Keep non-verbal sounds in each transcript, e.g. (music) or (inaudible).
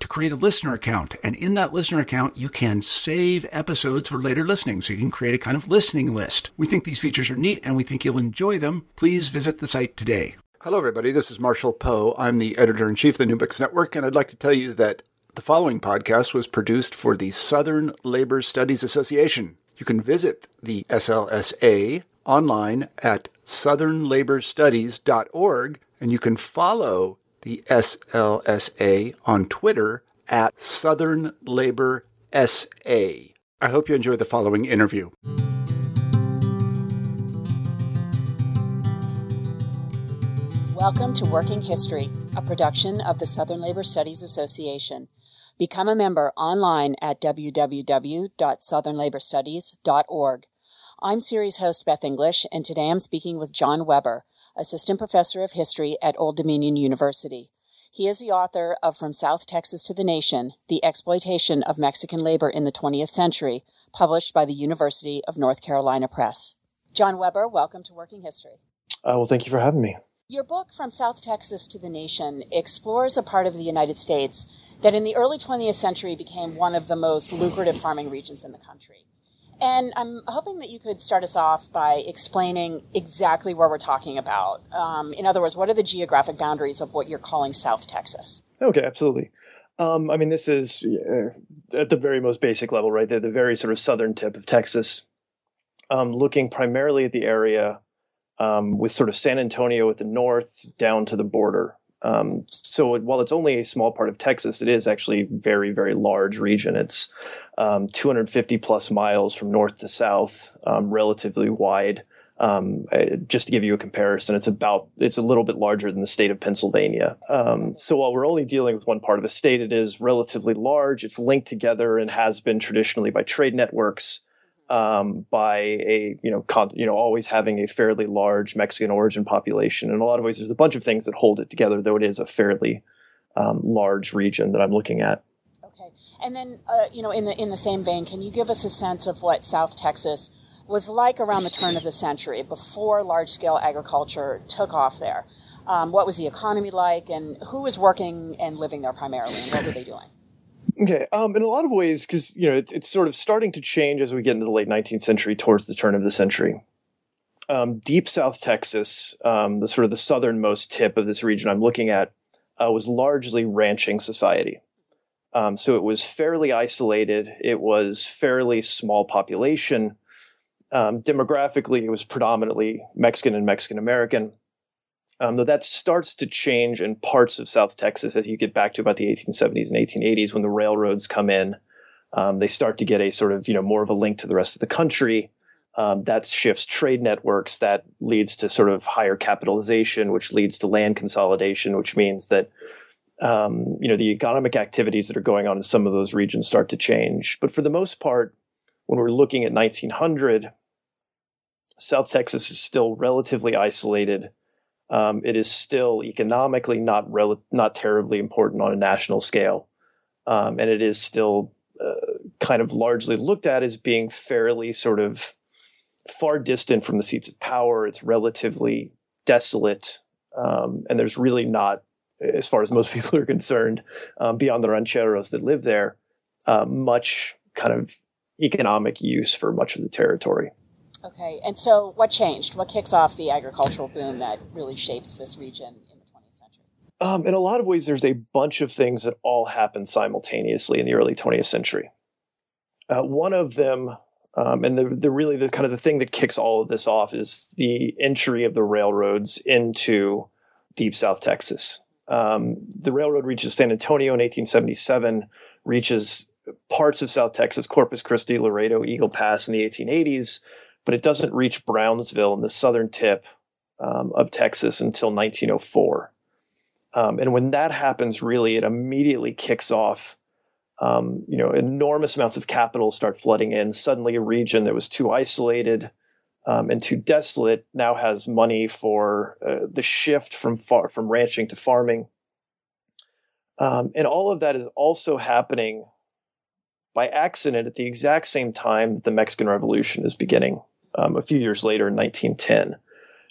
to create a listener account. And in that listener account, you can save episodes for later listening. So you can create a kind of listening list. We think these features are neat and we think you'll enjoy them. Please visit the site today. Hello, everybody. This is Marshall Poe. I'm the editor in chief of the New Books Network, and I'd like to tell you that the following podcast was produced for the Southern Labor Studies Association. You can visit the SLSA online at southernlaborstudies.org, and you can follow the SLSA on Twitter at Southern Labor SA. I hope you enjoy the following interview. Welcome to Working History, a production of the Southern Labor Studies Association. Become a member online at www.southernlaborstudies.org. I'm series host Beth English, and today I'm speaking with John Weber, Assistant Professor of History at Old Dominion University. He is the author of From South Texas to the Nation The Exploitation of Mexican Labor in the 20th Century, published by the University of North Carolina Press. John Weber, welcome to Working History. Uh, well, thank you for having me. Your book, From South Texas to the Nation, explores a part of the United States that in the early 20th century became one of the most lucrative farming regions in the country. And I'm hoping that you could start us off by explaining exactly where we're talking about. Um, in other words, what are the geographic boundaries of what you're calling South Texas? Okay, absolutely. Um, I mean, this is uh, at the very most basic level, right? The, the very sort of southern tip of Texas, um, looking primarily at the area um, with sort of San Antonio at the north down to the border. Um, so while it's only a small part of Texas, it is actually very, very large region. It's um, 250 plus miles from north to south, um, relatively wide. Um, just to give you a comparison, it's about it's a little bit larger than the state of Pennsylvania. Um, so while we're only dealing with one part of the state, it is relatively large. It's linked together and has been traditionally by trade networks um, by a you know con- you know always having a fairly large Mexican origin population. In a lot of ways, there's a bunch of things that hold it together, though it is a fairly um, large region that I'm looking at. Okay, and then uh, you know in the in the same vein, can you give us a sense of what South Texas was like around the turn of the century before large scale agriculture took off there? Um, what was the economy like, and who was working and living there primarily, and what were they doing? Okay, um, in a lot of ways, because you know it's, it's sort of starting to change as we get into the late 19th century, towards the turn of the century. Um, deep South Texas, um, the sort of the southernmost tip of this region I'm looking at, uh, was largely ranching society. Um, so it was fairly isolated. It was fairly small population. Um, demographically, it was predominantly Mexican and Mexican American. Um, though that starts to change in parts of South Texas as you get back to about the 1870s and 1880s when the railroads come in. Um, they start to get a sort of you know more of a link to the rest of the country. Um, that shifts trade networks. That leads to sort of higher capitalization, which leads to land consolidation, which means that um, you know the economic activities that are going on in some of those regions start to change. But for the most part, when we're looking at 1900, South Texas is still relatively isolated um, it is still economically not rel- not terribly important on a national scale, um, and it is still uh, kind of largely looked at as being fairly sort of far distant from the seats of power. It's relatively desolate. Um, and there's really not, as far as most (laughs) people are concerned, um, beyond the rancheros that live there, uh, much kind of economic use for much of the territory. Okay, and so what changed? What kicks off the agricultural boom that really shapes this region in the 20th century? Um, in a lot of ways, there's a bunch of things that all happen simultaneously in the early 20th century. Uh, one of them, um, and the, the really the kind of the thing that kicks all of this off is the entry of the railroads into deep South Texas. Um, the railroad reaches San Antonio in 1877, reaches parts of South Texas, Corpus Christi, Laredo, Eagle Pass in the 1880s, but it doesn't reach Brownsville in the southern tip um, of Texas until 1904. Um, and when that happens, really, it immediately kicks off. Um, you know, enormous amounts of capital start flooding in. Suddenly, a region that was too isolated um, and too desolate now has money for uh, the shift from far from ranching to farming. Um, and all of that is also happening by accident at the exact same time that the Mexican Revolution is beginning, um, a few years later in 1910,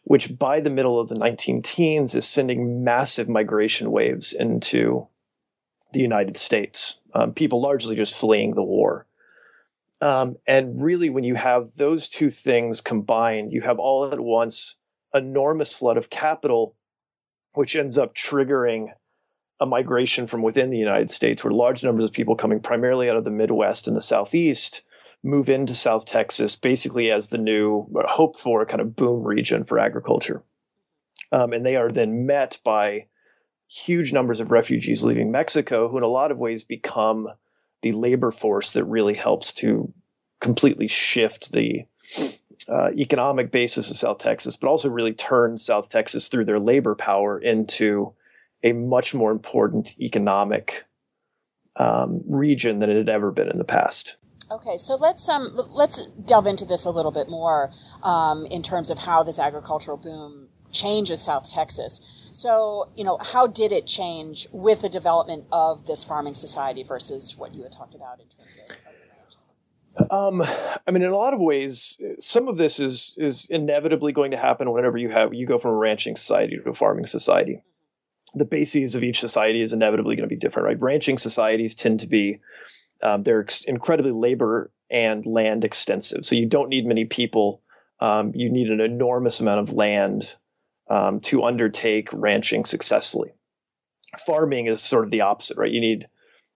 which by the middle of the 19 teens is sending massive migration waves into the United States. Um, people largely just fleeing the war. Um, and really, when you have those two things combined, you have all at once enormous flood of capital, which ends up triggering a migration from within the United States, where large numbers of people coming primarily out of the Midwest and the Southeast move into South Texas, basically as the new hope for kind of boom region for agriculture. Um, and they are then met by huge numbers of refugees leaving Mexico, who in a lot of ways become the labor force that really helps to completely shift the uh, economic basis of South Texas, but also really turn South Texas through their labor power into a much more important economic um, region than it had ever been in the past. Okay, so let's um let's delve into this a little bit more um, in terms of how this agricultural boom changes South Texas. So, you know, how did it change with the development of this farming society versus what you had talked about in terms of? Um, I mean, in a lot of ways, some of this is is inevitably going to happen whenever you have you go from a ranching society to a farming society the bases of each society is inevitably going to be different, right? Ranching societies tend to be um, they're ex- incredibly labor and land extensive, so you don't need many people. Um, you need an enormous amount of land um, to undertake ranching successfully. Farming is sort of the opposite, right? You need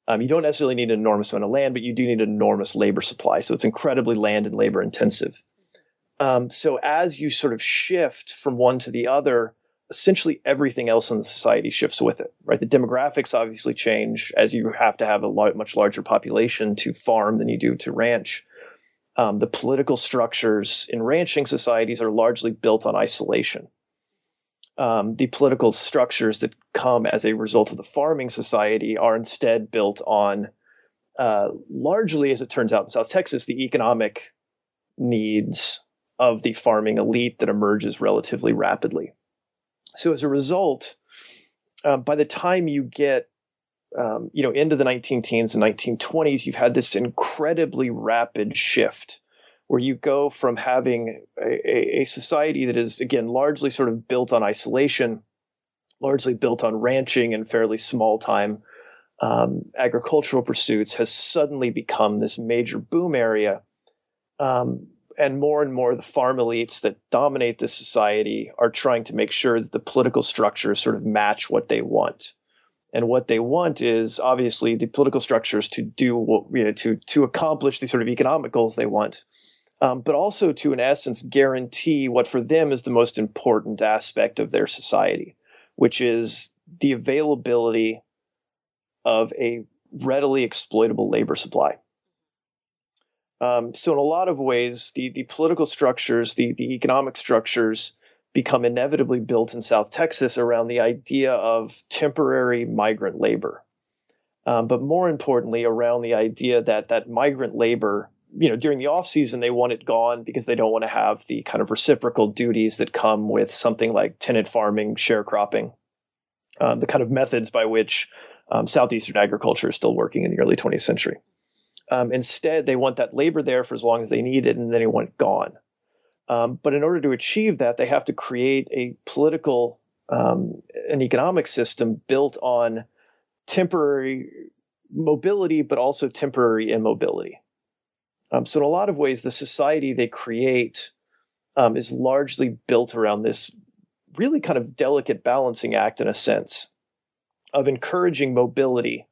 um, you don't necessarily need an enormous amount of land, but you do need an enormous labor supply. So it's incredibly land and labor intensive. Um, so as you sort of shift from one to the other, essentially everything else in the society shifts with it, right? The demographics obviously change as you have to have a lot, much larger population to farm than you do to ranch. Um, the political structures in ranching societies are largely built on isolation. Um, the political structures that come as a result of the farming society are instead built on, uh, largely, as it turns out in South Texas, the economic needs of the farming elite that emerges relatively rapidly. So as a result, um, by the time you get um, you know into the 19 teens and 1920s, you've had this incredibly rapid shift where you go from having a, a, society that is again largely sort of built on isolation, largely built on ranching and fairly small time um, agricultural pursuits, has suddenly become this major boom area. Um, and more and more the farm elites that dominate this society are trying to make sure that the political structures sort of match what they want. And what they want is obviously the political structures to do what, you know, to, to accomplish the sort of economic goals they want, um, but also to, in essence, guarantee what for them is the most important aspect of their society, which is the availability of a readily exploitable labor supply. Um, so, in a lot of ways, the, the political structures, the, the economic structures become inevitably built in South Texas around the idea of temporary migrant labor. Um, but more importantly, around the idea that that migrant labor, you know, during the off season, they want it gone because they don't want to have the kind of reciprocal duties that come with something like tenant farming, sharecropping, um, the kind of methods by which um, southeastern agriculture is still working in the early 20th century. Um, instead, they want that labor there for as long as they need it, and then they want gone. Um, but in order to achieve that, they have to create a political um, an economic system built on temporary mobility, but also temporary immobility. Um, so, in a lot of ways, the society they create um, is largely built around this really kind of delicate balancing act, in a sense, of encouraging mobility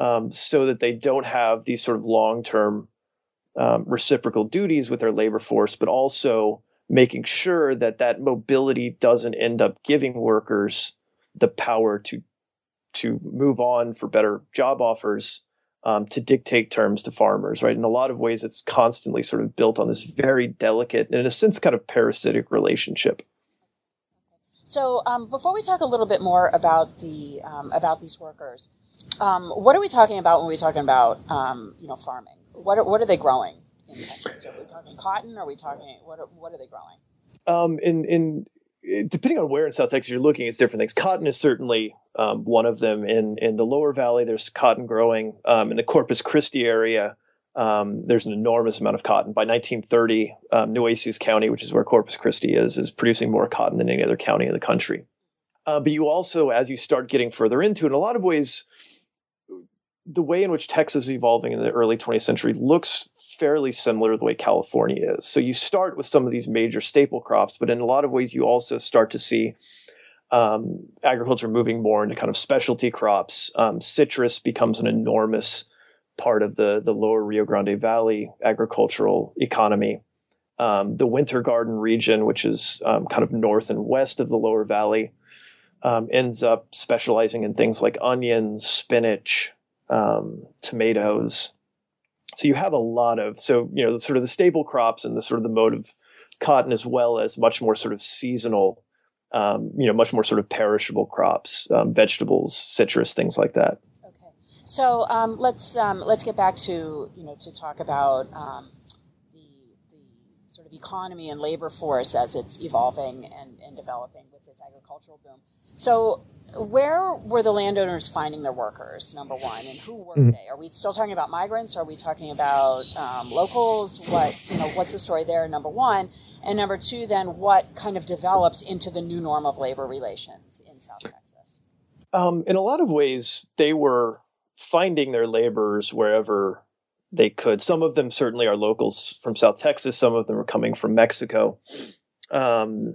um, so that they don't have these sort of long term um, reciprocal duties with their labor force, but also making sure that that mobility doesn't end up giving workers the power to to move on for better job offers um, to dictate terms to farmers right? In a lot of ways it's constantly sort of built on this very delicate and in a sense kind of parasitic relationship so um, before we talk a little bit more about the um, about these workers um, what are we talking about when we're talking about um, you know farming what are, what are they growing in Texas? Are we talking cotton? Are we talking what? Are, what are they growing? Um, in in depending on where in South Texas you're looking, it's different things. Cotton is certainly um, one of them. In in the lower valley, there's cotton growing. Um, in the Corpus Christi area, um, there's an enormous amount of cotton. By 1930, um, Nueces County, which is where Corpus Christi is, is producing more cotton than any other county in the country. Uh, but you also, as you start getting further into it, in a lot of ways, the way in which Texas is evolving in the early 20th century looks fairly similar to the way California is. So you start with some of these major staple crops, but in a lot of ways, you also start to see um, agriculture moving more into kind of specialty crops. Um, citrus becomes an enormous part of the, the lower Rio Grande Valley agricultural economy. Um, the Winter Garden region, which is um, kind of north and west of the lower valley, um, ends up specializing in things like onions, spinach, um, tomatoes. So you have a lot of so you know sort of the staple crops and the sort of the mode of cotton as well as much more sort of seasonal, um, you know, much more sort of perishable crops, um, vegetables, citrus, things like that. So um, let's um, let's get back to you know to talk about um, the the sort of economy and labor force as it's evolving and, and developing with this agricultural boom. So where were the landowners finding their workers? Number one, and who were mm-hmm. they? Are we still talking about migrants? Are we talking about um, locals? What you know? What's the story there? Number one, and number two, then what kind of develops into the new norm of labor relations in South Texas? Um, in a lot of ways, they were finding their laborers wherever they could. Some of them certainly are locals from South Texas. Some of them are coming from Mexico. Um,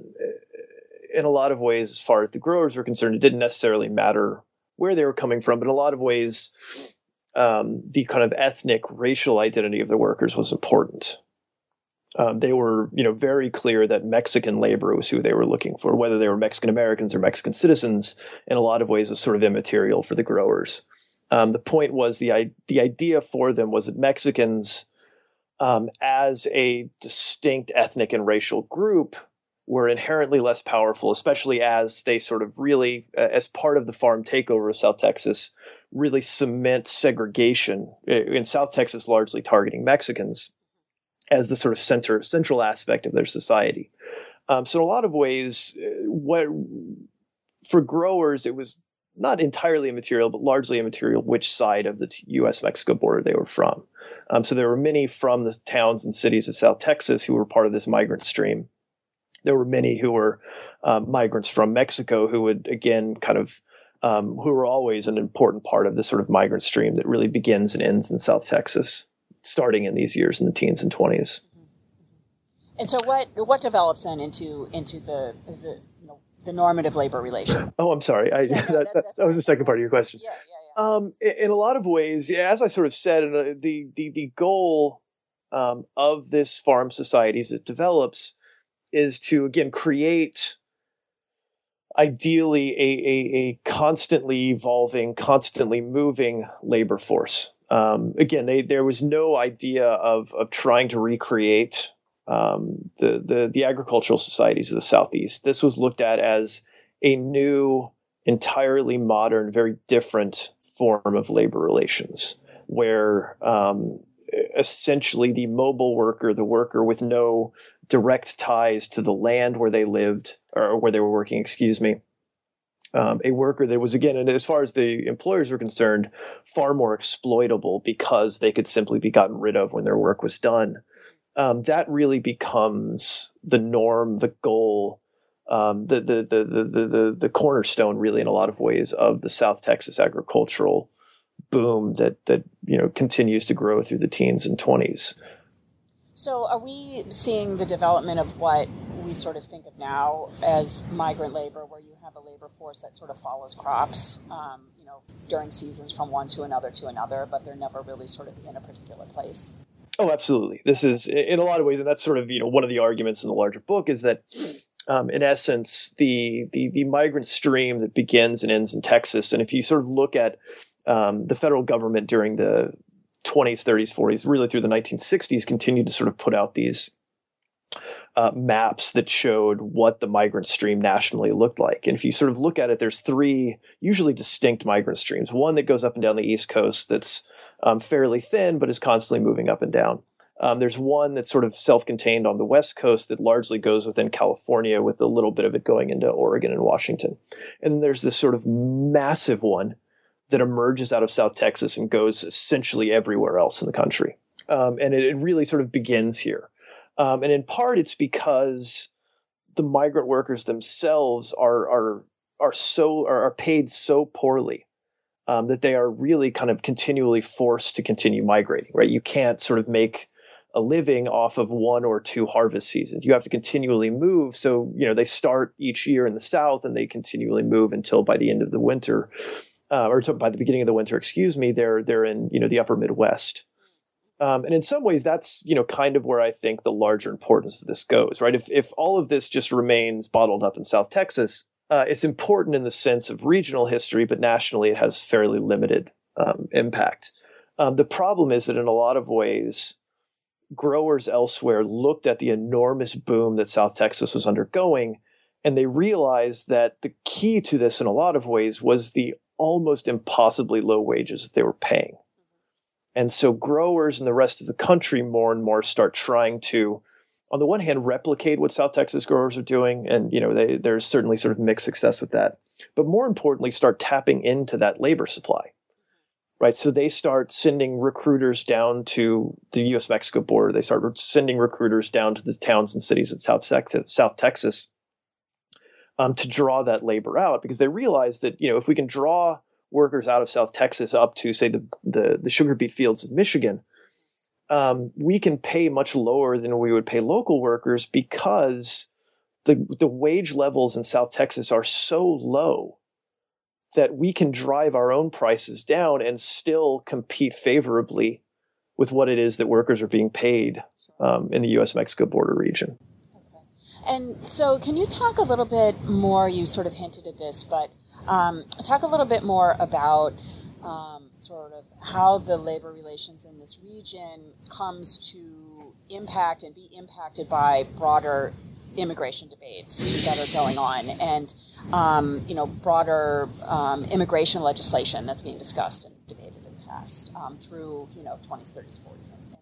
in a lot of ways, as far as the growers were concerned, it didn't necessarily matter where they were coming from, but in a lot of ways, um, the kind of ethnic, racial identity of the workers was important. Um, they were, you know, very clear that Mexican labor was who they were looking for, whether they were Mexican Americans or Mexican citizens. In a lot of ways, was sort of immaterial for the growers. Um, the point was the the idea for them was that Mexicans, um, as a distinct ethnic and racial group, were inherently less powerful, especially as they sort of really, uh, as part of the farm takeover of South Texas, really cement segregation in South Texas, largely targeting Mexicans as the sort of center central aspect of their society. Um, so in a lot of ways, uh, what for growers it was not entirely immaterial, but largely immaterial which side of the U.S. Mexico border they were from. Um, so there were many from the towns and cities of South Texas who were part of this migrant stream there were many who were um, migrants from Mexico who would again kind of um, who were always an important part of this sort of migrant stream that really begins and ends in South Texas, starting in these years in the teens and 20s. And so, what what develops then into into the the the normative labor relation? (clears throat) Oh, I'm sorry. I, yeah, no, (laughs) that, that, that, was the second part of your question. Yeah, yeah, yeah. Um, in, a lot of ways, as I sort of said, the the the goal um, of this farm society as it develops is to again create ideally a, a, a constantly evolving, constantly moving labor force. Um, again, they, there was no idea of, of trying to recreate um, the, the, the agricultural societies of the Southeast. This was looked at as a new, entirely modern, very different form of labor relations, where um, essentially the mobile worker, the worker with no direct ties to the land where they lived or where they were working, excuse me. Um, a worker that was again, and as far as the employers were concerned, far more exploitable because they could simply be gotten rid of when their work was done. Um, that really becomes the norm, the goal um, the, the, the, the, the, the cornerstone, really, in a lot of ways, of the South Texas agricultural boom that, that you know continues to grow through the teens and 20s. So, are we seeing the development of what we sort of think of now as migrant labor, where you have a labor force that sort of follows crops, um, you know, during seasons from one to another to another, but they're never really sort of in a particular place? Oh, absolutely. This is in a lot of ways, and that's sort of you know one of the arguments in the larger book is that um, in essence, the, the the migrant stream that begins and ends in Texas, and if you sort of look at um, the federal government during the 20s, 30s, 40s, really through the 1960s, continued to sort of put out these uh, maps that showed what the migrant stream nationally looked like. And if you sort of look at it, there's three usually distinct migrant streams. One that goes up and down the East Coast that's um, fairly thin, but is constantly moving up and down. Um, there's one that's sort of self-contained on the West Coast that largely goes within California, with a little bit of it going into Oregon and Washington. And then there's this sort of massive one that emerges out of South Texas and goes essentially everywhere else in the country. Um, and it, it, really sort of begins here. Um, and in part, it's because the migrant workers themselves are are are so are, paid so poorly um, that they are really kind of continually forced to continue migrating. Right? You can't sort of make a living off of one or two harvest seasons. You have to continually move. So, you know, they start each year in the south and they continually move until by the end of the winter, uh, or by the beginning of the winter, excuse me, they're they're in you know the upper Midwest. Um, and in some ways, that's you know kind of where I think the larger importance of this goes, right? If if all of this just remains bottled up in South Texas, uh, it's important in the sense of regional history, but nationally, it has fairly limited um, impact. Um, the problem is that in a lot of ways, growers elsewhere looked at the enormous boom that South Texas was undergoing, and they realized that the key to this, in a lot of ways, was the almost impossibly low wages that they were paying. And so growers in the rest of the country more and more start trying to, on the one hand, replicate what South Texas growers are doing. And, you know, they, there's certainly sort of mixed success with that. But more importantly, start tapping into that labor supply right? So they start sending recruiters down to the U.S. Mexico border. They start sending recruiters down to the towns and cities of South, South Texas um, to draw that labor out because they realize that you know if we can draw workers out of South Texas up to say the the, the sugar beet fields of Michigan. Um, we can pay much lower than we would pay local workers because the the wage levels in South Texas are so low that we can drive our own prices down and still compete favorably with what it is that workers are being paid um, in the U.S. Mexico border region. Okay. And so, can you talk a little bit more? You sort of hinted at this, but um, talk a little bit more about um, sort of how the labor relations in this region comes to impact and be impacted by broader immigration debates that are going on and um, you know, broader um, immigration legislation that's being discussed and debated in the past um, through, you know, 20s, 30s, 40s, and, and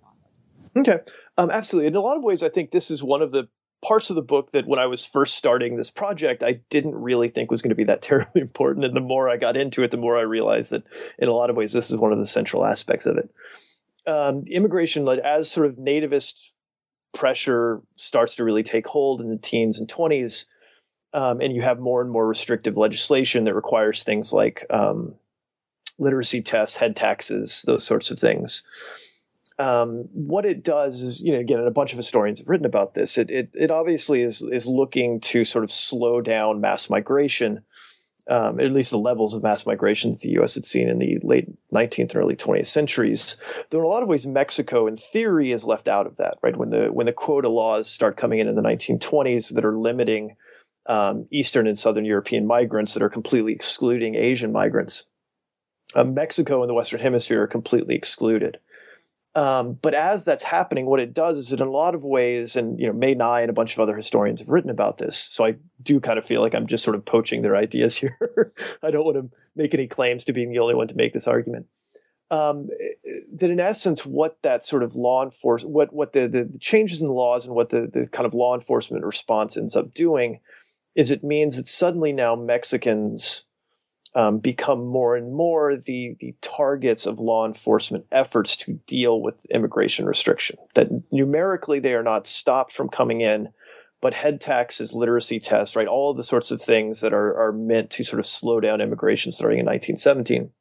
onward. Okay, um, absolutely. In a lot of ways, I think this is one of the parts of the book that when I was first starting this project, I didn't really think was going to be that (laughs) terribly important. And the more I got into it, the more I realized that in a lot of ways, this is one of the central aspects of it. Um, immigration, as sort of nativist pressure starts to really take hold in the teens and 20s, um, and you have more and more restrictive legislation that requires things like um, literacy tests, head taxes, those sorts of things. Um, what it does is, you know, again, a bunch of historians have written about this. It it, it obviously is is looking to sort of slow down mass migration, um, at least the levels of mass migration that the U.S. had seen in the late 19th and early 20th centuries. Though in a lot of ways, Mexico, in theory, is left out of that. Right when the when the quota laws start coming in in the 1920s that are limiting um, Eastern and Southern European migrants that are completely excluding Asian migrants. Uh, Mexico and the Western Hemisphere are completely excluded. Um, but as that's happening, what it does is in a lot of ways, and you know, Mae Ngai and a bunch of other historians have written about this. So I do kind of feel like I'm just sort of poaching their ideas (laughs) here. I don't want to make any claims to being the only one to make this argument. Um, that in essence, what that sort of law enforcement, what what the, the, the changes in the laws and what the the kind of law enforcement response ends up doing is it means that suddenly now Mexicans um, become more and more the the targets of law enforcement efforts to deal with immigration restriction. That numerically they are not stopped from coming in, but head taxes, literacy tests, right, all the sorts of things that are are meant to sort of slow down immigration starting in 1917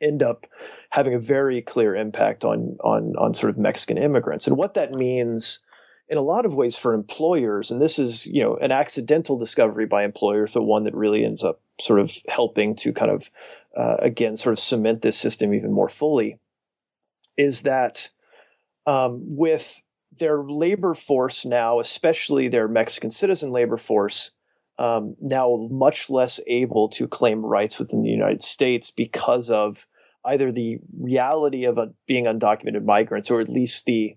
end up having a very clear impact on on on sort of Mexican immigrants. And what that means in a lot of ways for employers, and this is, you know, an accidental discovery by employers, but one that really ends up sort of helping to kind of uh, again sort of cement this system even more fully, is that um, with their labor force now, especially their Mexican citizen labor force, um, now much less able to claim rights within the United States because of either the reality of a, being undocumented migrants or at least the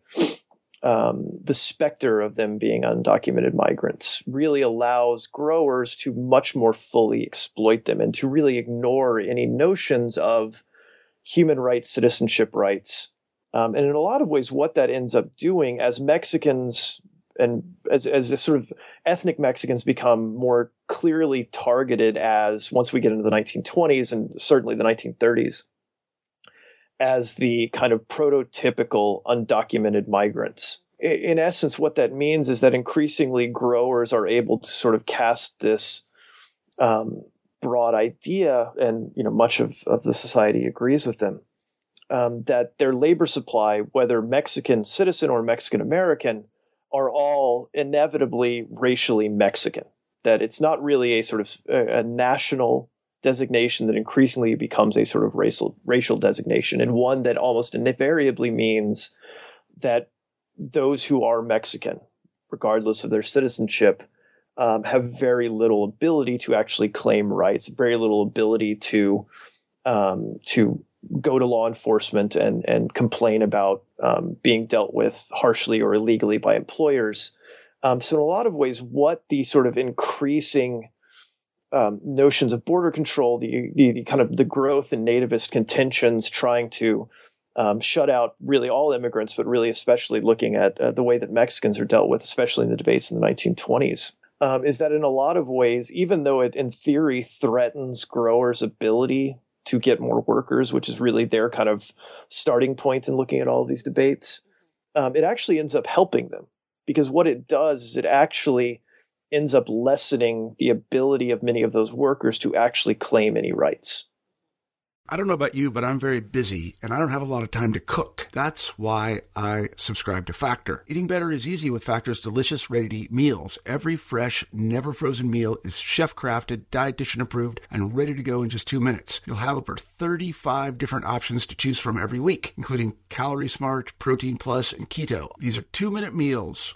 um, the specter of them being undocumented migrants really allows growers to much more fully exploit them and to really ignore any notions of human rights, citizenship rights. Um, and in a lot of ways, what that ends up doing as Mexicans and as, as sort of ethnic Mexicans become more clearly targeted as once we get into the 1920s and certainly the 1930s as the kind of prototypical undocumented migrants. In essence, what that means is that increasingly growers are able to sort of cast this um, broad idea, and you know much of, of the society agrees with them, um, that their labor supply, whether Mexican citizen or Mexican American, are all inevitably racially Mexican. That it's not really a sort of a, a national designation that increasingly becomes a sort of racial racial designation, and one that almost invariably means that those who are Mexican, regardless of their citizenship, um, have very little ability to actually claim rights, very little ability to um, to go to law enforcement and and complain about um, being dealt with harshly or illegally by employers. Um, so in a lot of ways, what the sort of increasing um, notions of border control, the, the, the kind of the growth in nativist contentions, trying to um, shut out really all immigrants, but really especially looking at uh, the way that Mexicans are dealt with, especially in the debates in the 1920s. Um, is that in a lot of ways, even though it in theory threatens growers' ability to get more workers, which is really their kind of starting point in looking at all these debates, um, it actually ends up helping them because what it does is it actually ends up lessening the ability of many of those workers to actually claim any rights. I don't know about you, but I'm very busy and I don't have a lot of time to cook. That's why I subscribe to Factor. Eating better is easy with Factor's delicious, ready to eat meals. Every fresh, never frozen meal is chef crafted, dietitian approved, and ready to go in just two minutes. You'll have over 35 different options to choose from every week, including Calorie Smart, Protein Plus, and Keto. These are two minute meals.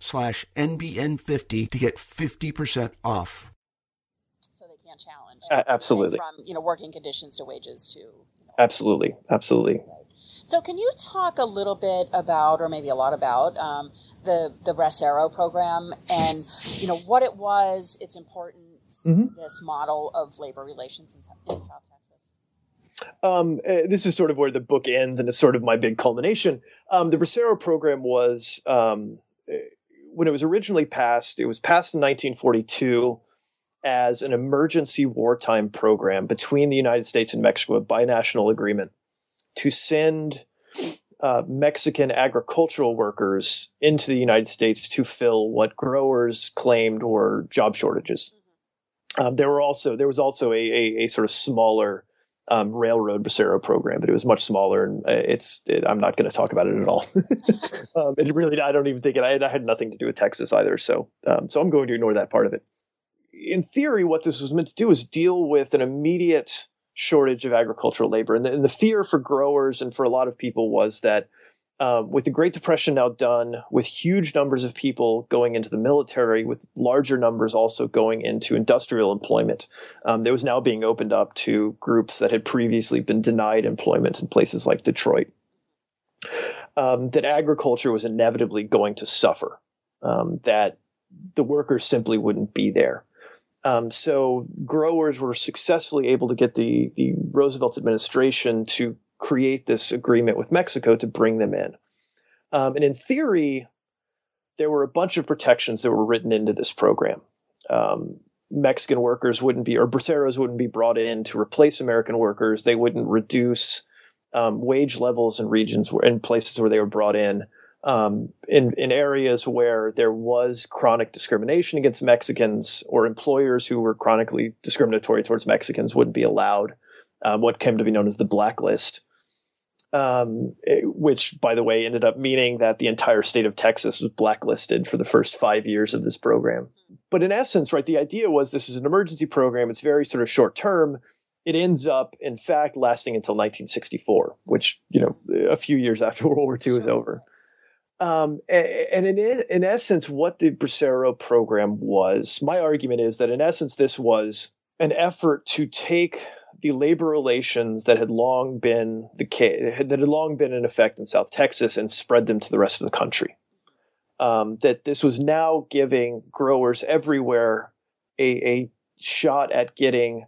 slash NBN50 to get 50% off. So they can't challenge. Uh, absolutely. From, you know, working conditions to wages to. You know, absolutely. Absolutely. So, can you talk a little bit about, or maybe a lot about, um, the the Bracero program and you know what it was, its importance, mm-hmm. this model of labor relations in, in South Texas? Um, uh, this is sort of where the book ends, and it's sort of my big culmination. Um, the Bracero program was um, when it was originally passed, it was passed in 1942 as an emergency wartime program between the United States and Mexico, a binational agreement to send uh, Mexican agricultural workers into the United States to fill what growers claimed were job shortages. Mm-hmm. Um, there were also there was also a, a, a sort of smaller um, railroad Bracero program, but it was much smaller, and uh, it's it, I'm not going to talk about it at all. (laughs) um, it really I don't even think it. I, I, had nothing to do with Texas either, so um, so I'm going to ignore that part of it. In theory, what this was meant to do is deal with an immediate shortage of agricultural labor, and the, and the fear for growers and for a lot of people was that um, with the Great Depression now done, with huge numbers of people going into the military, with larger numbers also going into industrial employment, um, there was now being opened up to groups that had previously been denied employment in places like Detroit. um, that agriculture was inevitably going to suffer, um, that the workers simply wouldn't be there. Um, so growers were successfully able to get the, the Roosevelt administration to create this agreement with Mexico to bring them in. Um, and in theory, there were a bunch of protections that were written into this program. Um, Mexican workers wouldn't be, or braceros wouldn't be brought in to replace American workers. They wouldn't reduce um, wage levels in regions where, in places where they were brought in. Um, in in areas where there was chronic discrimination against Mexicans, or employers who were chronically discriminatory towards Mexicans wouldn't be allowed. Um, what came to be known as the blacklist um, eh, which, by the way, ended up meaning that the entire state of Texas was blacklisted for the first five years of this program. But in essence, right, the idea was this is an emergency program. It's very sort of short term. It ends up, in fact, lasting until 1964, which you know, a few years after (laughs) World War II is over. Um, and in, in essence, what the Bracero program was, my argument is that in essence, this was an effort to take the labor relations that had long been the case, that had long been in effect in South Texas and spread them to the rest of the country. Um, that this was now giving growers everywhere a, a shot at getting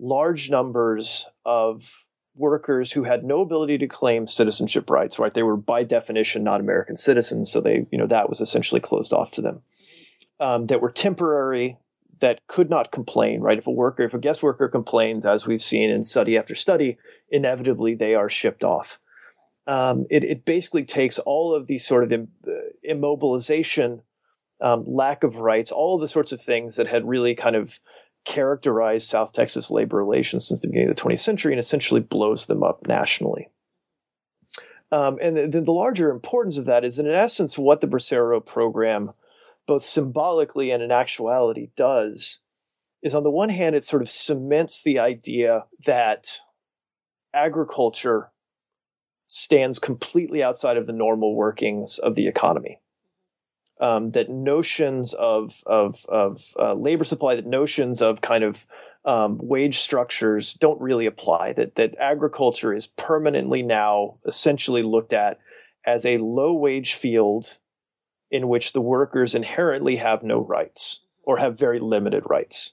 large numbers of workers who had no ability to claim citizenship rights right they were by definition not american citizens so they you know that was essentially closed off to them um, that were temporary that could not complain, right? If a worker, if a guest worker complains, as we've seen in study after study, inevitably they are shipped off. Um, it, it, basically takes all of these sort of Im- uh, immobilization, um, lack of rights, all of the sorts of things that had really kind of characterized South Texas labor relations since the beginning of the 20th century and essentially blows them up nationally. Um, and the, the, larger importance of that is, in essence, what the Bracero program both symbolically and in actuality does is on the one hand, it sort of cements the idea that agriculture stands completely outside of the normal workings of the economy. Um, that notions of of, of uh, labor supply, that notions of kind of um, wage structures don't really apply. That that agriculture is permanently now essentially looked at as a low wage field in which the workers inherently have no rights or have very limited rights.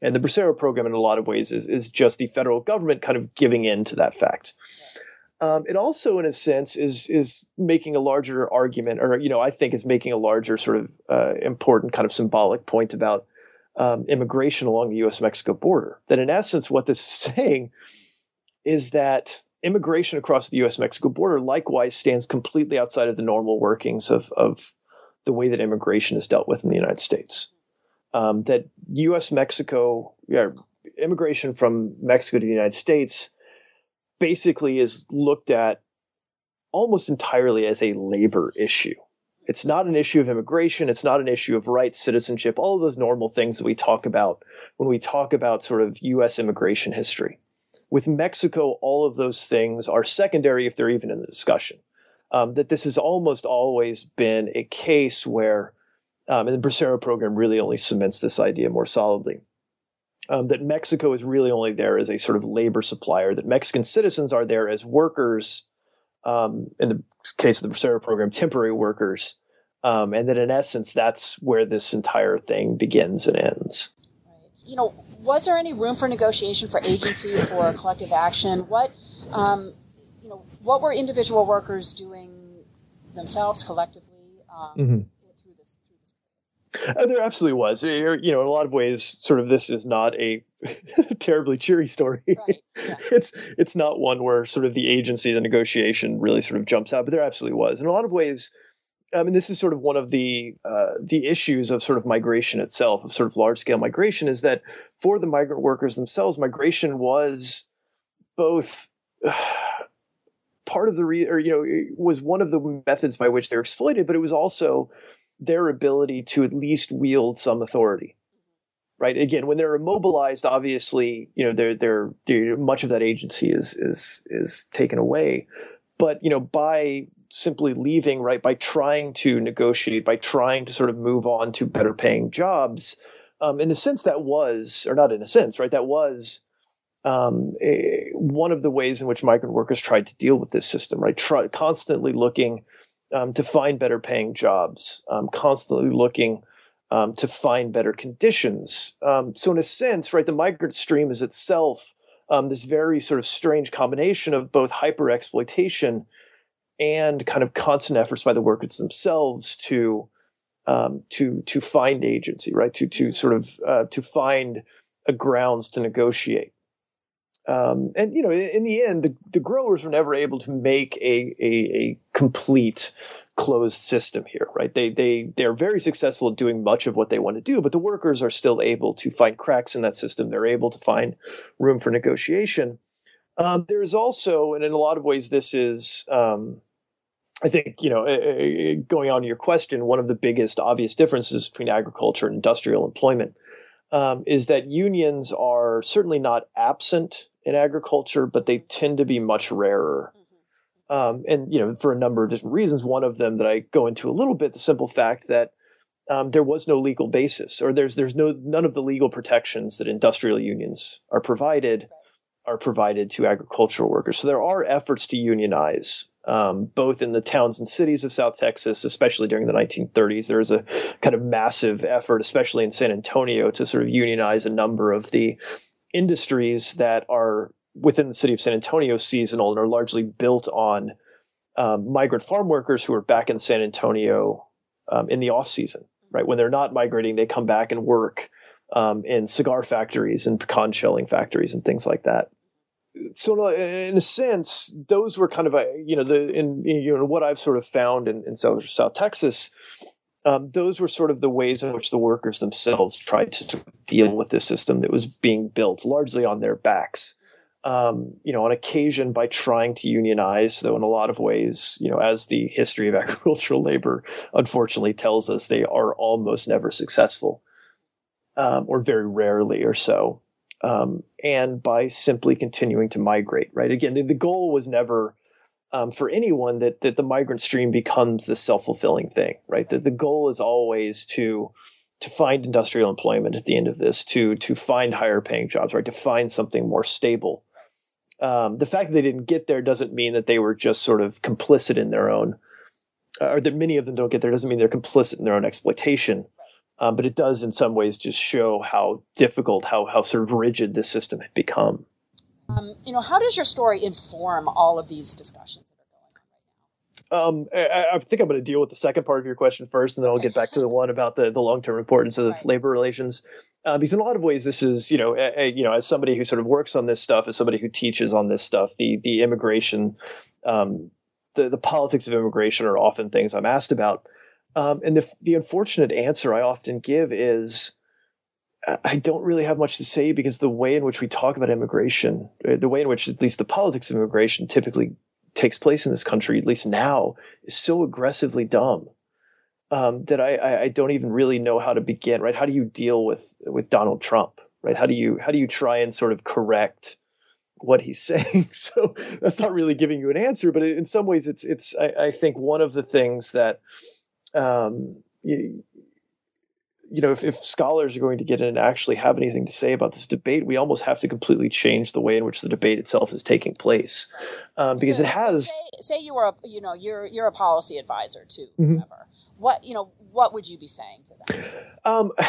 And the Bracero program, in a lot of ways, is, is just the federal government kind of giving in to that fact. Um, it also, in a sense, is is making a larger argument, or you know, I think is making a larger sort of uh, important kind of symbolic point about um, immigration along the U.S.-Mexico border. That, in essence, what this is (laughs) saying is that immigration across the U.S.-Mexico border likewise stands completely outside of the normal workings of of the way that immigration is dealt with in the United States. Um, that U.S. Mexico, yeah, immigration from Mexico to the United States basically is looked at almost entirely as a labor issue. It's not an issue of immigration. It's not an issue of rights, citizenship, all of those normal things that we talk about when we talk about sort of U.S. immigration history. With Mexico, all of those things are secondary if they're even in the discussion um, that this has almost always been a case where, um, and the Bracero program really only cements this idea more solidly. Um, that Mexico is really only there as a sort of labor supplier, that Mexican citizens are there as workers, um, in the case of the Bracero program, temporary workers, um, and that in essence, that's where this entire thing begins and ends. You know, was there any room for negotiation for agency for collective action? What um, what were individual workers doing themselves collectively um, mm-hmm. through this? Through this uh, there absolutely was. You know, in a lot of ways, sort of this is not a (laughs) terribly cheery story. Right. Yeah. (laughs) it's it's not one where sort of the agency, the negotiation, really sort of jumps out. But there absolutely was. In a lot of ways, I mean, this is sort of one of the uh, the issues of sort of migration itself, of sort of large scale migration, is that for the migrant workers themselves, migration was both. (sighs) Uh, part of the re- or you know was one of the methods by which they're exploited, but it was also their ability to at least wield some authority. Right. Again, when they're immobilized, obviously, you know, they're, they're, they're much of that agency is is is taken away. But you know, by simply leaving, right, by trying to negotiate, by trying to sort of move on to better paying jobs, um, in a sense, that was, or not in a sense, right, that was um, a, one of the ways in which migrant workers tried to deal with this system, right? Try, constantly looking um, to find better paying jobs, um, constantly looking um, to find better conditions. Um, so, in a sense, right, the migrant stream is itself um, this very sort of strange combination of both hyper exploitation and kind of constant efforts by the workers themselves to to to find agency, right? To to sort of uh, to find grounds to negotiate. Um, and you know, in, the end, the, the growers were never able to make a, a, a complete closed system here, right? They they they're very successful at doing much of what they want to do, but the workers are still able to find cracks in that system. They're able to find room for negotiation. Um, there's also, and in a lot of ways, this is, um, I think, you know, going on to your question, one of the biggest obvious differences between agriculture and industrial employment um, is that unions are certainly not absent in agriculture, but they tend to be much rarer. Mm-hmm. Um, and you know, for a number of different reasons. One of them that I go into a little bit: the simple fact that um, there was no legal basis, or there's there's no none of the legal protections that industrial unions are provided are provided to agricultural workers. So there are efforts to unionize um, both in the towns and cities of South Texas, especially during the 1930s. There was a kind of massive effort, especially in San Antonio, to sort of unionize a number of the industries that are within the city of San Antonio seasonal and are largely built on um, migrant farm workers who are back in San Antonio um, in the off season. Right when they're not migrating, they come back and work um, in cigar factories and pecan shelling factories and things like that so in a sense, those were kind of a you know the in you know what I've sort of found in, in South South Texas. Um, those were sort of the ways in which the workers themselves tried to deal with the system that was being built largely on their backs. Um, you know, on occasion by trying to unionize, though in a lot of ways, you know, as the history of (laughs) agricultural labor unfortunately tells us, they are almost never successful, um, or very rarely or so um, and by simply continuing to migrate. Right. Again, the, the goal was never um, for anyone that that the migrant stream becomes the self fulfilling thing. Right. That the goal is always to to find industrial employment at the end of this, to to find higher paying jobs, right? To find something more stable. Um, the fact that they didn't get there doesn't mean that they were just sort of complicit in their own, uh, or that many of them don't get there doesn't mean they're complicit in their own exploitation. Um, but it does, in some ways, just show how difficult, how how sort of rigid the system had become. Um, you know, how does your story inform all of these discussions that are going on right now? Um, I, I, think I'm going to deal with the second part of your question first, and then I'll get back to the one about the, the long term importance of right. labor relations. Uh, because in a lot of ways, this is you know, a, a, you know, as somebody who sort of works on this stuff, as somebody who teaches on this stuff, the the immigration, um, the the politics of immigration are often things I'm asked about. Um, and the, the unfortunate answer I often give is I don't really have much to say because the way in which we talk about immigration, uh, the way in which at least the politics of immigration typically takes place in this country, at least now, is so aggressively dumb um, that I, I, don't even really know how to begin. Right? How do you deal with with Donald Trump? Right? How do you how do you try and sort of correct what he's (laughs) saying? so that's not really giving you an answer, but in some ways, it's it's I, I think one of the things that um, you, you know, if, if, scholars are going to get in and actually have anything to say about this debate, we almost have to completely change the way in which the debate itself is taking place, um, because it has. Say, say, you are, a, you know, you're you're a policy advisor to mm-hmm. whoever. What you know, what would you be saying to them? Um, (sighs)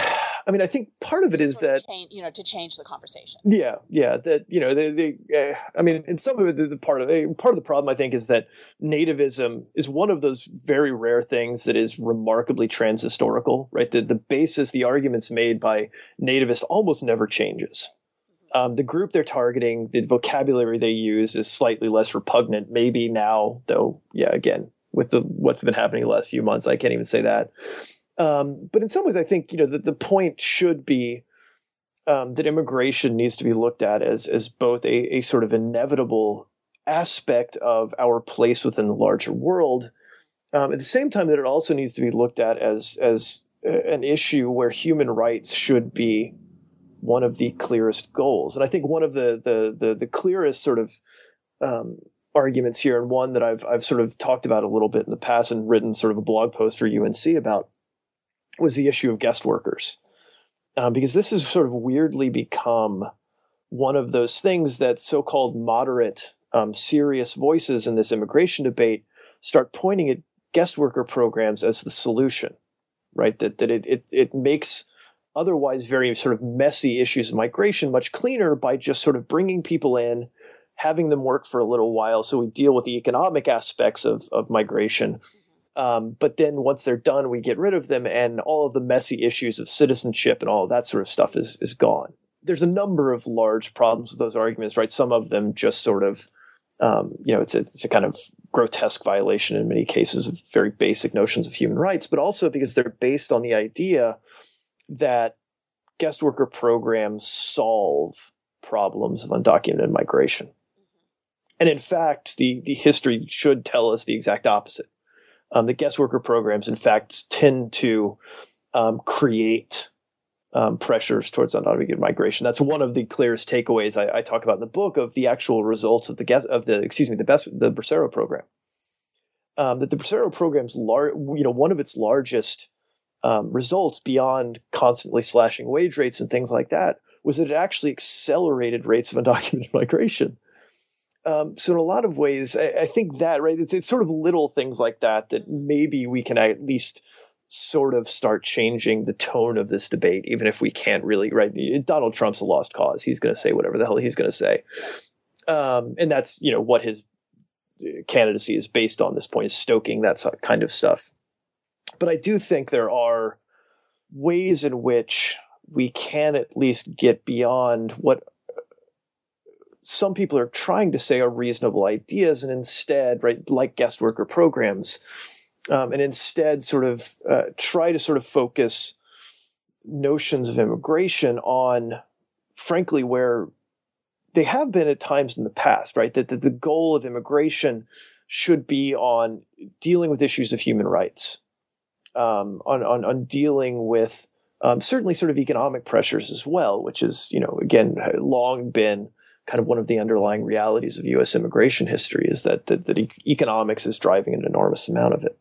I mean, I think part of it is that change, you know to change the conversation. Yeah, yeah. That you know, the, the uh, I mean, in some of it, the, the part of the, part of the problem I think is that nativism is one of those very rare things that is remarkably transhistorical. Right, the the basis, the arguments made by nativists almost never changes. Mm-hmm. Um, the group they're targeting, the vocabulary they use is slightly less repugnant. Maybe now, though, yeah, again, with the what's been happening the last few months. I can't even say that. Um, but in some ways, I think you know the, the point should be um, that immigration needs to be looked at as as both a, a sort of inevitable aspect of our place within the larger world. Um, at the same time, that it also needs to be looked at as as an issue where human rights should be one of the clearest goals. And I think one of the the the, the clearest sort of um, arguments here, and one that I've I've sort of talked about a little bit in the past and written sort of a blog post for UNC about, was the issue of guest workers, um, because this has sort of weirdly become one of those things that so-called moderate, um, serious voices in this immigration debate start pointing at guest worker programs as the solution, right? That that it it it makes otherwise very sort of messy issues of migration much cleaner by just sort of bringing people in, having them work for a little while, so we deal with the economic aspects of of migration. Um, but then once they're done, we get rid of them, and all of the messy issues of citizenship and all that sort of stuff is is gone. There's a number of large problems with those arguments, right? Some of them just sort of um, you know, it's a, it's a kind of grotesque violation in many cases of very basic notions of human rights, but also because they're based on the idea that guest worker programs solve problems of undocumented migration. And in fact, the, the history should tell us the exact opposite. Um, the guest worker programs, in fact, tend to um, create um, pressures towards undocumented migration. That's one of the clearest takeaways I, I, talk about in the book of the actual results of the guest of the excuse me the best the Bracero program. Um, that the Bracero program's large, you know, one of its largest um, results beyond constantly slashing wage rates and things like that was that it actually accelerated rates of undocumented (laughs) migration. Um, so in a lot of ways, I, I think that right, it's, it's sort of little things like that that maybe we can at least sort of start changing the tone of this debate, even if we can't really, right? Donald Trump's a lost cause. He's going to say whatever the hell he's going to say. Um, and that's, you know, what his uh, candidacy is based on this point is stoking that kind of stuff. But I do think there are ways in which we can at least get beyond what some people are trying to say are reasonable ideas and instead, right, like guest worker programs, um, and instead sort of uh, try to sort of focus notions of immigration on, frankly, where they have been at times in the past, right? That, that the goal of immigration should be on dealing with issues of human rights, um, on, on, on dealing with um, certainly sort of economic pressures as well, which is, you know, again, long been kind of one of the underlying realities of U.S. immigration history is that, that, that e- economics is driving an enormous amount of it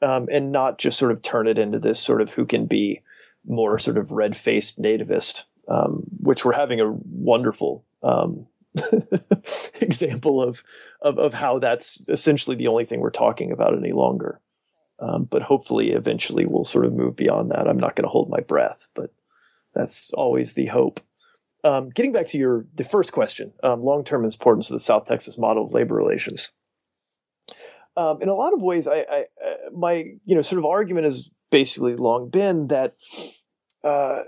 um, and not just sort of turn it into this sort of who can be more sort of red faced nativist, um, which we're having a wonderful um, (laughs) example of, of, of how that's essentially the only thing we're talking about any longer. Um, but hopefully, eventually, we'll sort of move beyond that. I'm not going to hold my breath, but that's always the hope. Um, getting back to your the first question, um, long term importance of the South Texas model of labor relations. Um, in a lot of ways, I, I uh, my you know sort of argument has basically long been that uh,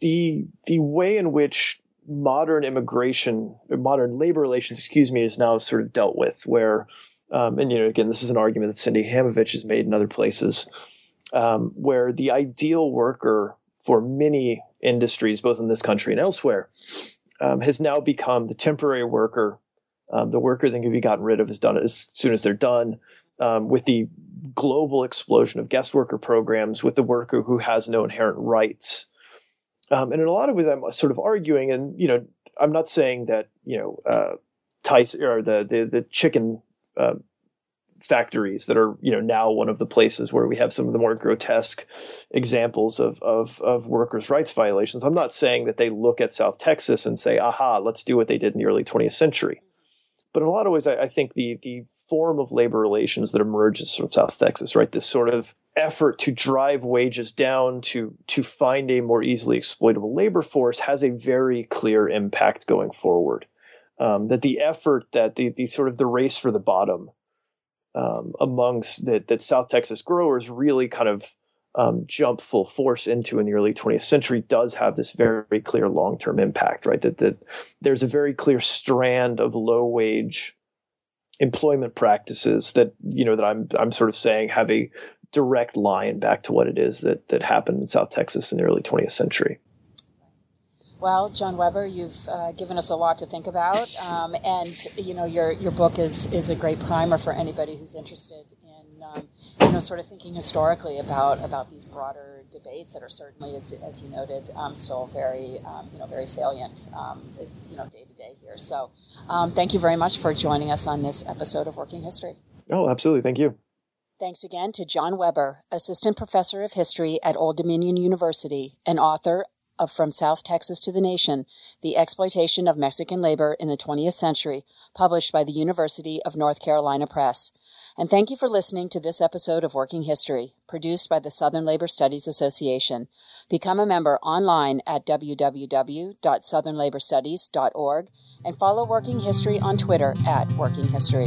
the the way in which modern immigration, modern labor relations, excuse me, is now sort of dealt with, where um, and you know again, this is an argument that Cindy Hahamovitch has made in other places, um, where the ideal worker for many industries, both in this country and elsewhere, um, has now become the temporary worker um, the worker that can be gotten rid of is done as soon as they're done. Um, with the global explosion of guest worker programs, with the worker who has no inherent rights, um, and in a lot of ways, I'm sort of arguing, and you know, I'm not saying that you know, uh, Tyson or the the, the chicken uh, factories that are you know now one of the places where we have some of the more grotesque examples of of, of workers' rights violations. I'm not saying that they look at South Texas and say, "Aha, let's do what they did in the early 20th century." But in a lot of ways, I, I think the the form of labor relations that emerges from South Texas, right, this sort of effort to drive wages down to to find a more easily exploitable labor force has a very clear impact going forward. Um, that the effort that the the sort of the race for the bottom um, amongst that that South Texas growers really kind of um, jump full force into in the early 20th century does have this very clear long-term impact, right? That, that there's a very clear strand of low wage employment practices that, you know, that I'm, I'm sort of saying have a direct line back to what it is that, that happened in South Texas in the early 20th century. Well, John Weber, you've uh, given us a lot to think about, um, and you know your your book is is a great primer for anybody who's interested in um, you know, sort of thinking historically about about these broader debates that are certainly, as, as you noted, um, still very um, you know very salient, um, you know, day to day here. So, um, thank you very much for joining us on this episode of Working History. Oh, absolutely. Thank you. Thanks again to John Weber, Assistant Professor of History at Old Dominion University and author of From South Texas to the Nation The Exploitation of Mexican Labor in the 20th Century, published by the University of North Carolina Press. And thank you for listening to this episode of Working History, produced by the Southern Labor Studies Association. Become a member online at www.southernlaborstudies.org and follow Working History on Twitter at Working History.